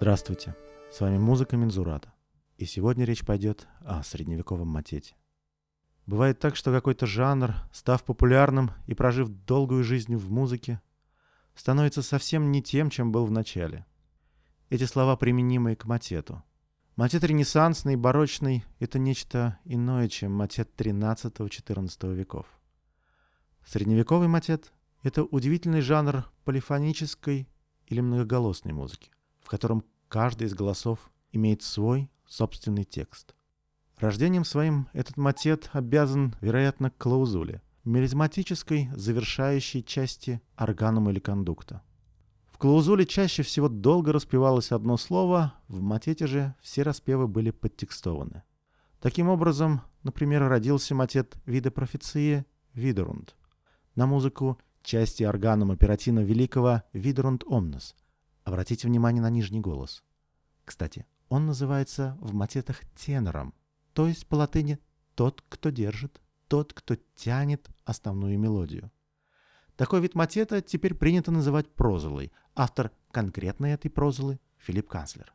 Здравствуйте, с вами музыка Мензурата. И сегодня речь пойдет о средневековом матете. Бывает так, что какой-то жанр, став популярным и прожив долгую жизнь в музыке, становится совсем не тем, чем был в начале. Эти слова применимы к матету. Матет ренессансный, барочный — это нечто иное, чем матет XIII-XIV веков. Средневековый матет — это удивительный жанр полифонической или многоголосной музыки, в котором каждый из голосов имеет свой собственный текст. Рождением своим этот матет обязан, вероятно, клаузуле, мелизматической завершающей части органума или кондукта. В клаузуле чаще всего долго распевалось одно слово, в матете же все распевы были подтекстованы. Таким образом, например, родился матет вида профеции «Видерунд». На музыку части органума оперативно великого «Видерунд омнос». Обратите внимание на нижний голос. Кстати, он называется в матетах тенором, то есть по латыни «тот, кто держит», «тот, кто тянет основную мелодию». Такой вид матета теперь принято называть прозулой. Автор конкретной этой прозулы – Филипп Канцлер.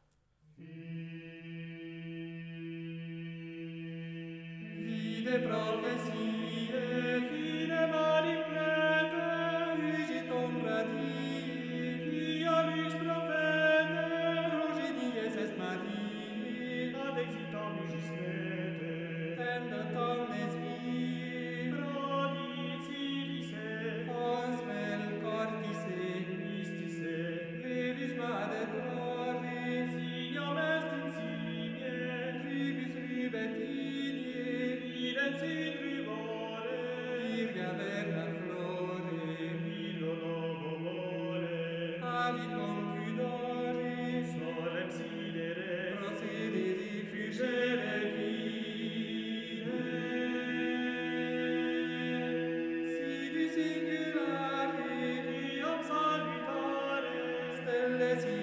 endless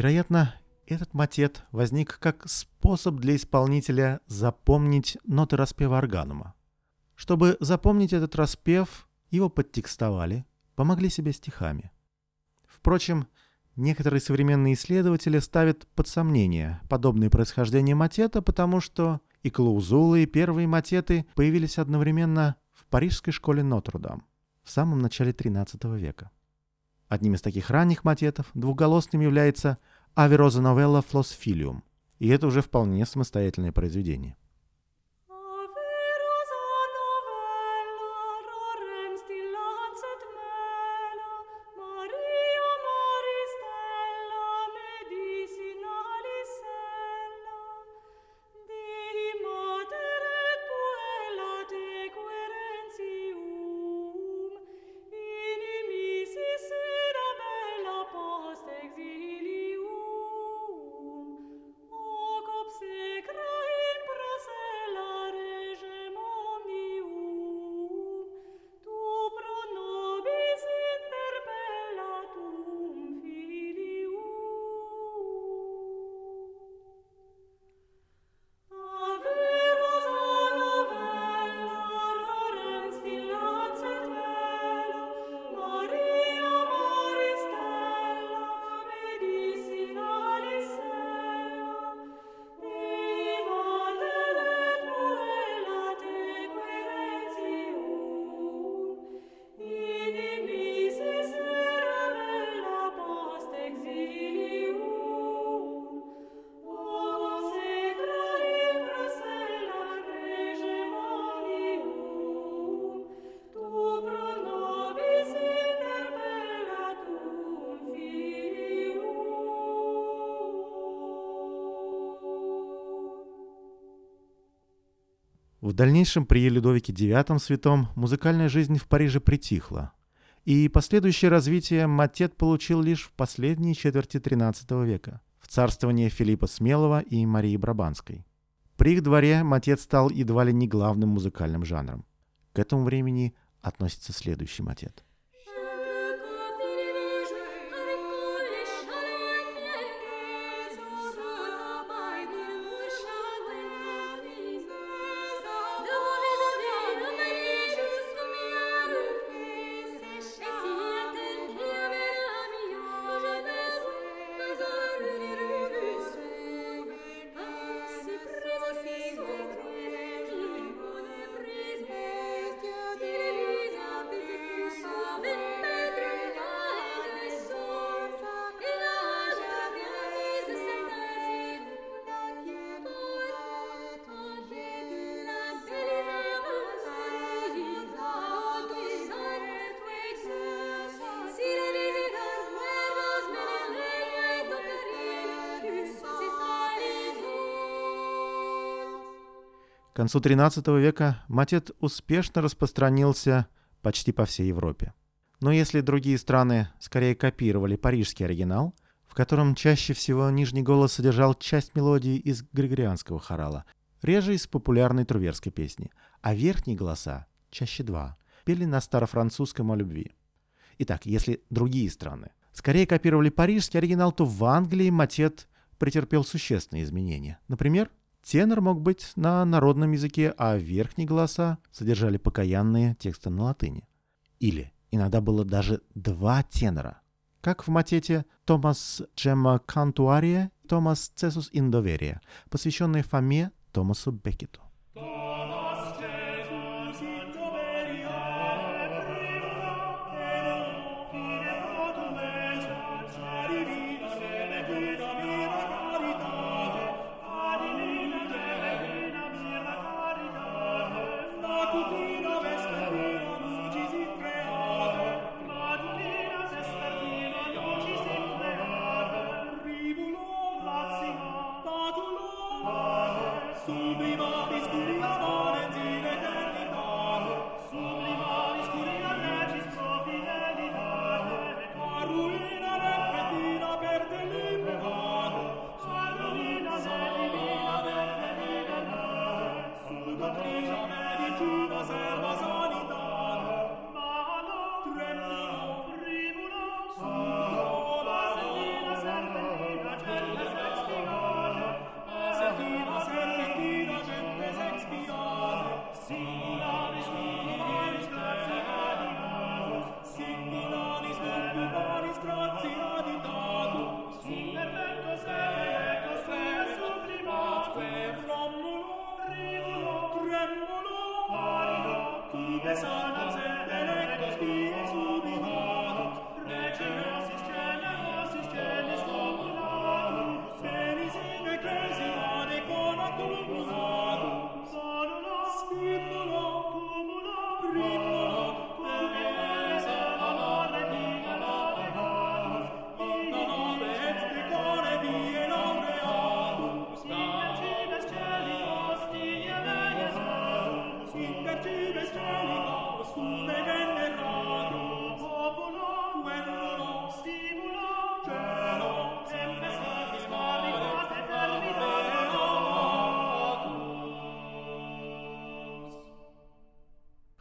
Вероятно, этот матет возник как способ для исполнителя запомнить ноты распева органума. Чтобы запомнить этот распев, его подтекстовали, помогли себе стихами. Впрочем, некоторые современные исследователи ставят под сомнение подобное происхождение матета, потому что и клаузулы, и первые матеты появились одновременно в парижской школе Нотр-Дам в самом начале XIII века. Одним из таких ранних матетов двухголосным является «Авероза новелла флос филиум», и это уже вполне самостоятельное произведение. В дальнейшем при Людовике IX Святом музыкальная жизнь в Париже притихла, и последующее развитие матет получил лишь в последней четверти XIII века, в царствование Филиппа Смелого и Марии Брабанской. При их дворе матет стал едва ли не главным музыкальным жанром. К этому времени относится следующий матет. Концу XIII века матет успешно распространился почти по всей Европе. Но если другие страны скорее копировали парижский оригинал, в котором чаще всего нижний голос содержал часть мелодии из григорианского хорала, реже из популярной труверской песни, а верхние голоса, чаще два, пели на старофранцузском о любви. Итак, если другие страны скорее копировали парижский оригинал, то в Англии матет претерпел существенные изменения. Например, Тенор мог быть на народном языке, а верхние голоса содержали покаянные тексты на латыни. Или иногда было даже два тенора, как в матете Томас Джемма Кантуария Томас Цесус Индоверия, посвященные Фоме Томасу Беккету.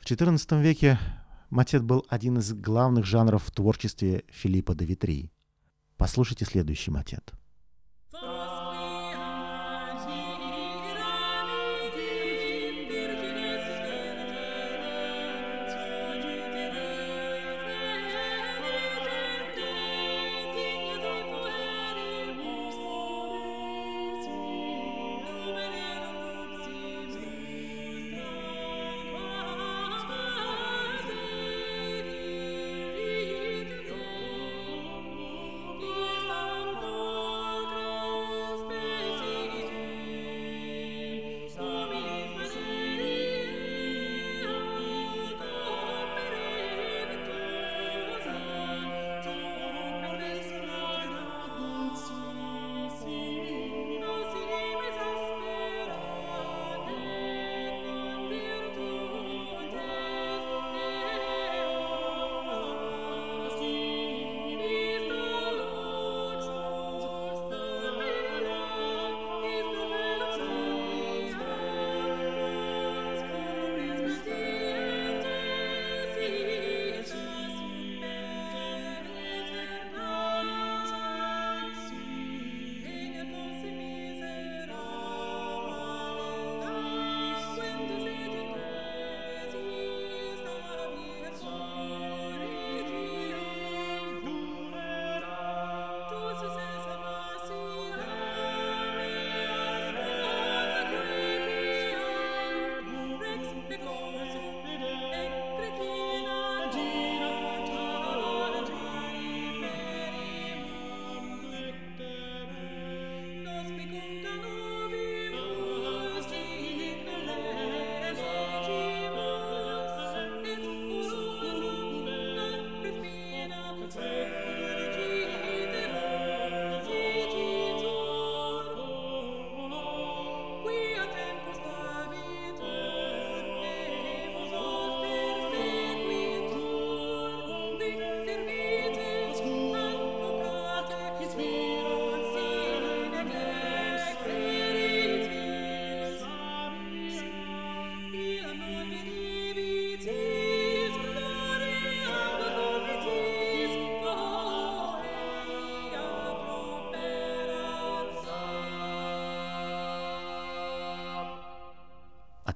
В XIV веке матет был один из главных жанров в творчестве Филиппа де Витрии. Послушайте следующий матет.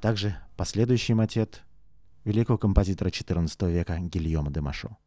Также последующий мотет великого композитора XIV века Гильома де Машо.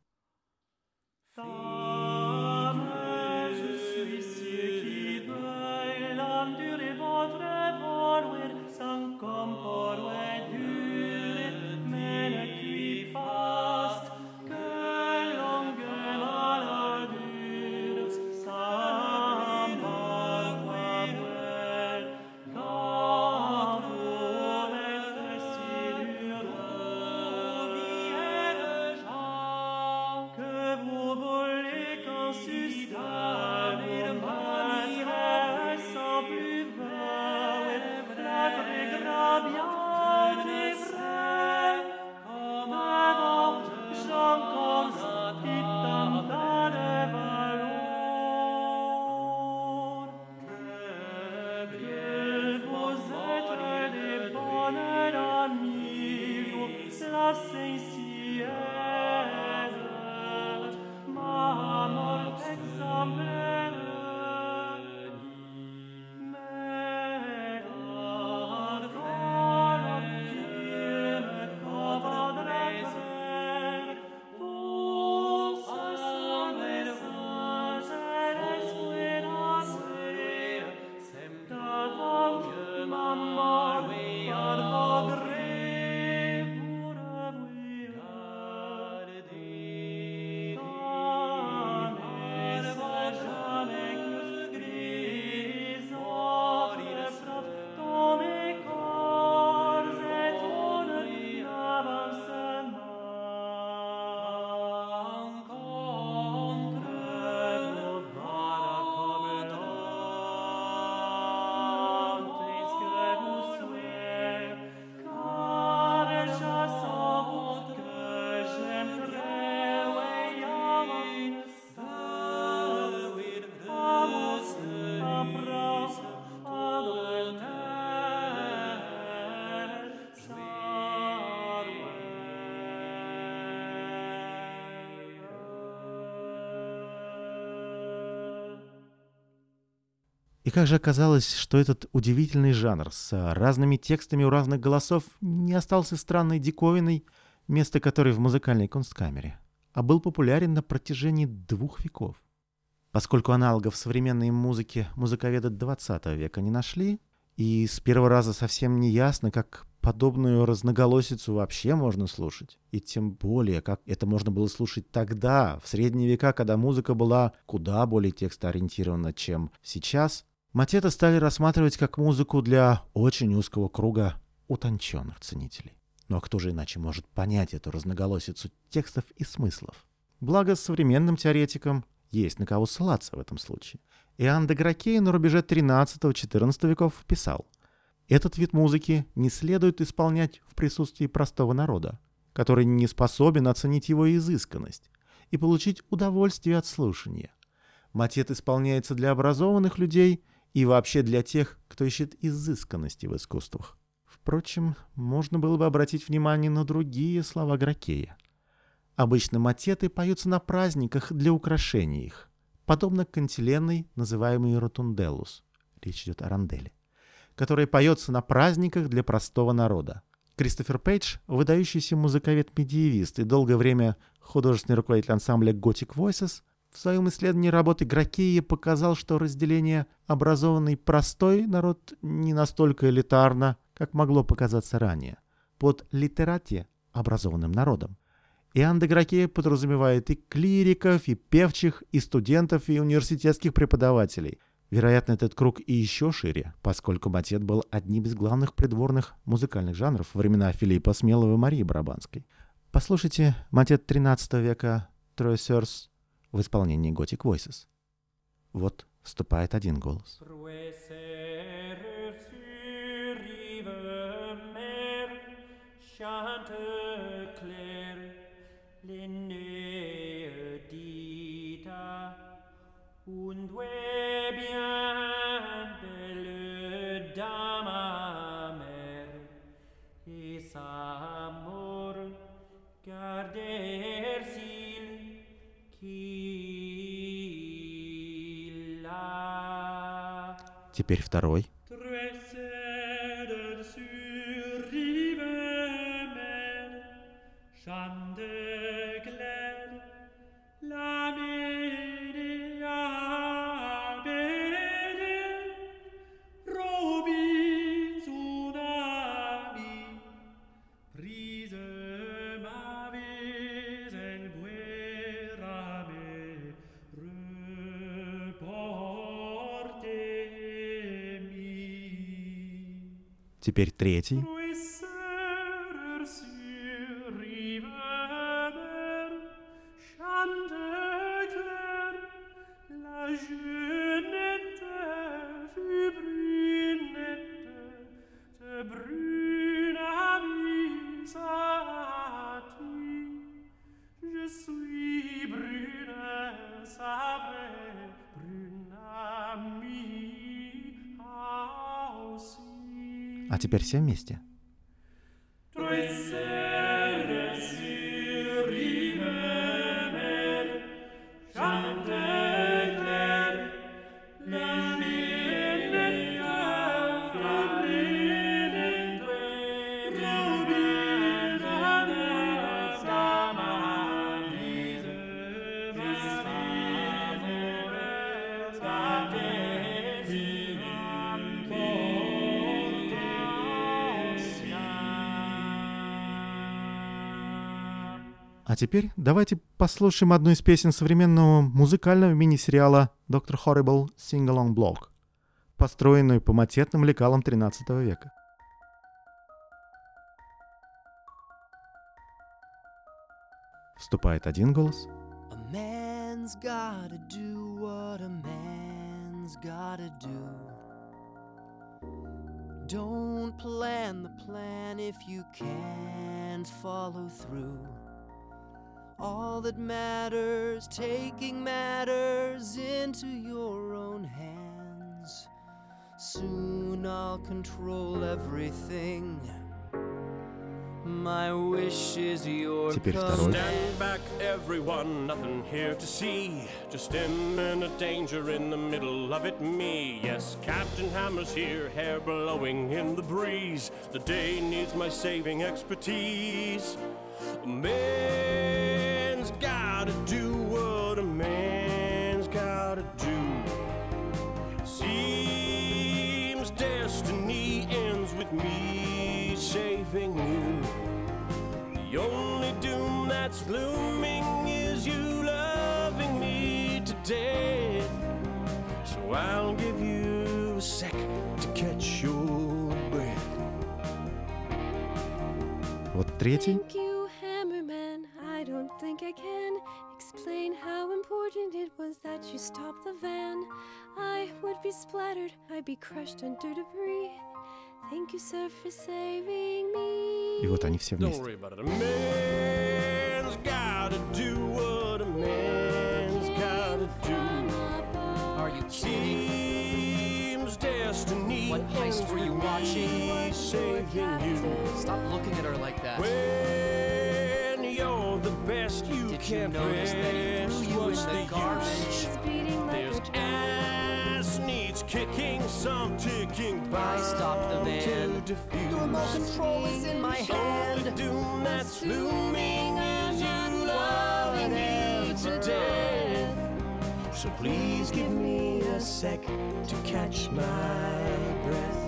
Как же оказалось, что этот удивительный жанр с а, разными текстами у разных голосов не остался странной диковиной, место которой в музыкальной kunstkamере, а был популярен на протяжении двух веков. Поскольку аналогов современной музыке музыковеды 20 века не нашли, и с первого раза совсем не ясно, как подобную разноголосицу вообще можно слушать. И тем более, как это можно было слушать тогда, в средние века, когда музыка была куда более текстоориентирована, чем сейчас, матеты стали рассматривать как музыку для очень узкого круга утонченных ценителей. Ну а кто же иначе может понять эту разноголосицу текстов и смыслов? Благо, современным теоретикам есть на кого ссылаться в этом случае. Иоанн де Гракей на рубеже 13-14 веков писал «Этот вид музыки не следует исполнять в присутствии простого народа, который не способен оценить его изысканность и получить удовольствие от слушания. Матет исполняется для образованных людей и вообще для тех, кто ищет изысканности в искусствах. Впрочем, можно было бы обратить внимание на другие слова Гракея. Обычно матеты поются на праздниках для украшения их, подобно кантиленной, называемой ротунделус. Речь идет о ранделе которая поется на праздниках для простого народа. Кристофер Пейдж, выдающийся музыковед-медиевист и долгое время художественный руководитель ансамбля Gothic Voices, в своем исследовании работы Гракея показал, что разделение образованный простой народ не настолько элитарно, как могло показаться ранее. Под литерате – образованным народом. Иоанн де Гракея подразумевает и клириков, и певчих, и студентов, и университетских преподавателей. Вероятно, этот круг и еще шире, поскольку матет был одним из главных придворных музыкальных жанров времена Филиппа Смелого и Марии Барабанской. Послушайте матет 13 века «Троесерс» в исполнении Gothic Voices. Вот вступает один голос. Prouesser Теперь второй. Schande Теперь третий. А теперь все вместе. А теперь давайте послушаем одну из песен современного музыкального мини-сериала «Доктор Horrible Sing Along Blog», построенную по матетным лекалам 13 века. Вступает один голос. Don't plan the plan if you can't follow through. all that matters, taking matters into your own hands. Soon I'll control everything. My wish is your command. Stand back, everyone, nothing here to see. Just imminent danger in the middle of it, me. Yes, Captain Hammer's here, hair blowing in the breeze. The day needs my saving expertise. A man's gotta do what a man's gotta do. Seems destiny ends with me saving you. The only doom that's looming is you loving me to death. So I'll give you a sec to catch your breath. Вот третий. Thank you, Hammerman. I don't think I can explain how important it was that you stopped the van. I would be splattered, I'd be crushed under debris. Thank you, sir, for saving me. И вот они все Don't вместе. worry about it. A man's gotta do what a man's gotta do. Are you kidding? Seems destiny What heist ends were you with watching? me saving you. Stop looking at her like that. When can't notice that he rest. threw you What's in the use? garbage? Like This ass needs kicking, some ticking by I stopped the van. to. The remote control is in my Only hand. doom that's looming is you loving me to death. So please give me a sec to catch my breath.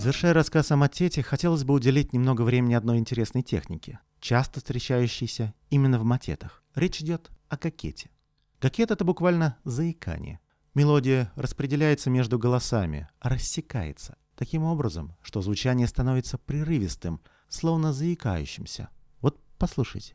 Завершая рассказ о матете, хотелось бы уделить немного времени одной интересной технике, часто встречающейся именно в матетах. Речь идет о кокете. Кокет — это буквально заикание. Мелодия распределяется между голосами, а рассекается. Таким образом, что звучание становится прерывистым, словно заикающимся. Вот послушайте.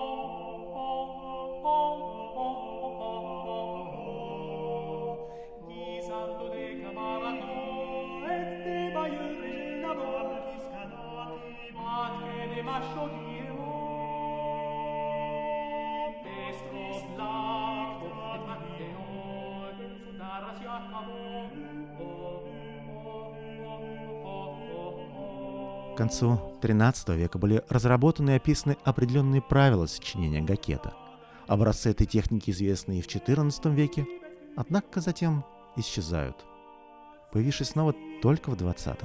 концу XIII века были разработаны и описаны определенные правила сочинения гакета. Образцы этой техники известны и в XIV веке, однако затем исчезают, появившись снова только в XX.